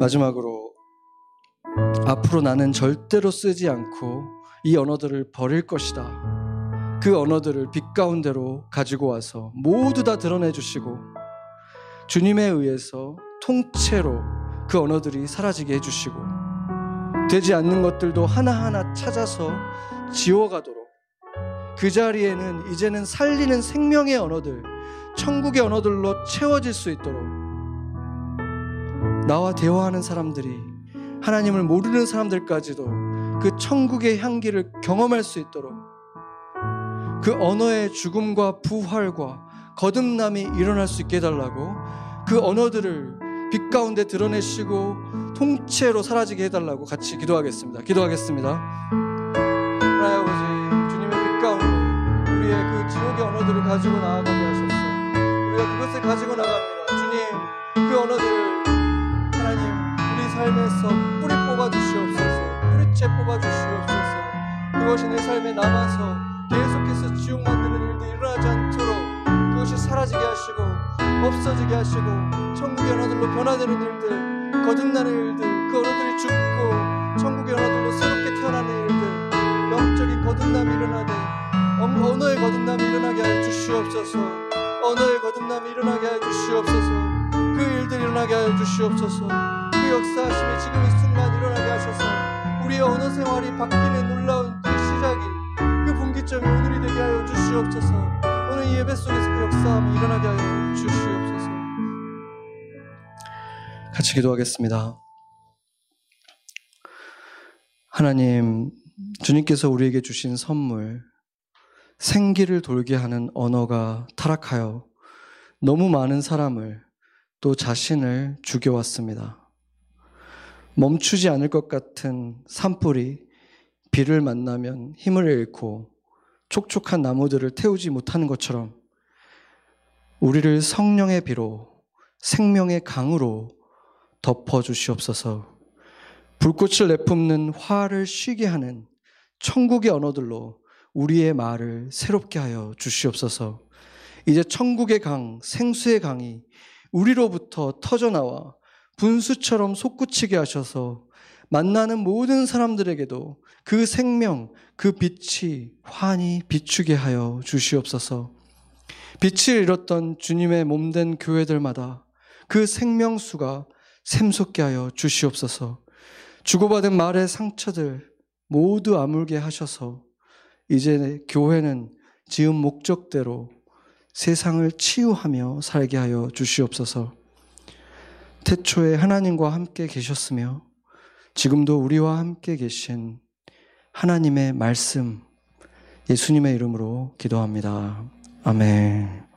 Speaker 1: 마지막으로 앞으로 나는 절대로 쓰지 않고 이 언어들을 버릴 것이다. 그 언어들을 빛 가운데로 가지고 와서 모두 다 드러내 주시고 주님에 의해서 통째로 그 언어들이 사라지게 해주시고 되지 않는 것들도 하나하나 찾아서 지워가도록 그 자리에는 이제는 살리는 생명의 언어들, 천국의 언어들로 채워질 수 있도록 나와 대화하는 사람들이 하나님을 모르는 사람들까지도 그 천국의 향기를 경험할 수 있도록 그 언어의 죽음과 부활과 거듭남이 일어날 수 있게 해달라고 그 언어들을 빛 가운데 드러내시고 통째로 사라지게 해달라고 같이 기도하겠습니다. 기도하겠습니다. 하나님 아버지 주님의 빛 가운데 우리의 그 지옥의 언어들을 가지고 나아가게 하셨어요. 우리가 그것을 가지고 나갑니다. 주님 그 언어들을 삶에서 뿌리 뽑아 주시옵소서. 뿌리째 뽑아 주시옵소서. 그것이 내 삶에 남아서 계속해서 지옥 만드는 일도 일어나지 않도록 그것이 사라지게 하시고 없어지게 하시고 천국의 언어들로 변화되는 일들 거듭나는 일들 그 언어들이 죽고 천국의 언어들로 새롭게 태어나는 일들 영적인 거듭남이 일어나되 언- 언어의 거듭남이 일어나게 하여 주시옵소서 언어의 거듭남이 일어나게 하여 주시옵소서 그 일들 일어나게 하여 주시옵소서 그 역사하심이 지금 이 순간 일어나게 하셔서 우리의 언어 생활이 바뀌는 놀라운 그 시작이 그 분기점이 오늘이 되게 하여 주시옵소서. 오늘 이 예배 속에서 그 역사함이 일어나게 하여 주시옵소서. 같이 기도하겠습니다. 하나님 주님께서 우리에게 주신 선물 생기를 돌게 하는 언어가 타락하여 너무 많은 사람을 또 자신을 죽여왔습니다. 멈추지 않을 것 같은 산불이 비를 만나면 힘을 잃고 촉촉한 나무들을 태우지 못하는 것처럼 우리를 성령의 비로 생명의 강으로 덮어 주시옵소서. 불꽃을 내뿜는 화를 쉬게 하는 천국의 언어들로 우리의 말을 새롭게 하여 주시옵소서. 이제 천국의 강, 생수의 강이 우리로부터 터져나와 분수처럼 솟구치게 하셔서 만나는 모든 사람들에게도 그 생명, 그 빛이 환히 비추게 하여 주시옵소서. 빛을 잃었던 주님의 몸된 교회들마다 그 생명수가 샘솟게 하여 주시옵소서. 주고받은 말의 상처들 모두 아물게 하셔서 이제 교회는 지은 목적대로 세상을 치유하며 살게 하여 주시옵소서. 태초에 하나님과 함께 계셨으며 지금도 우리와 함께 계신 하나님의 말씀 예수님의 이름으로 기도합니다. 아멘.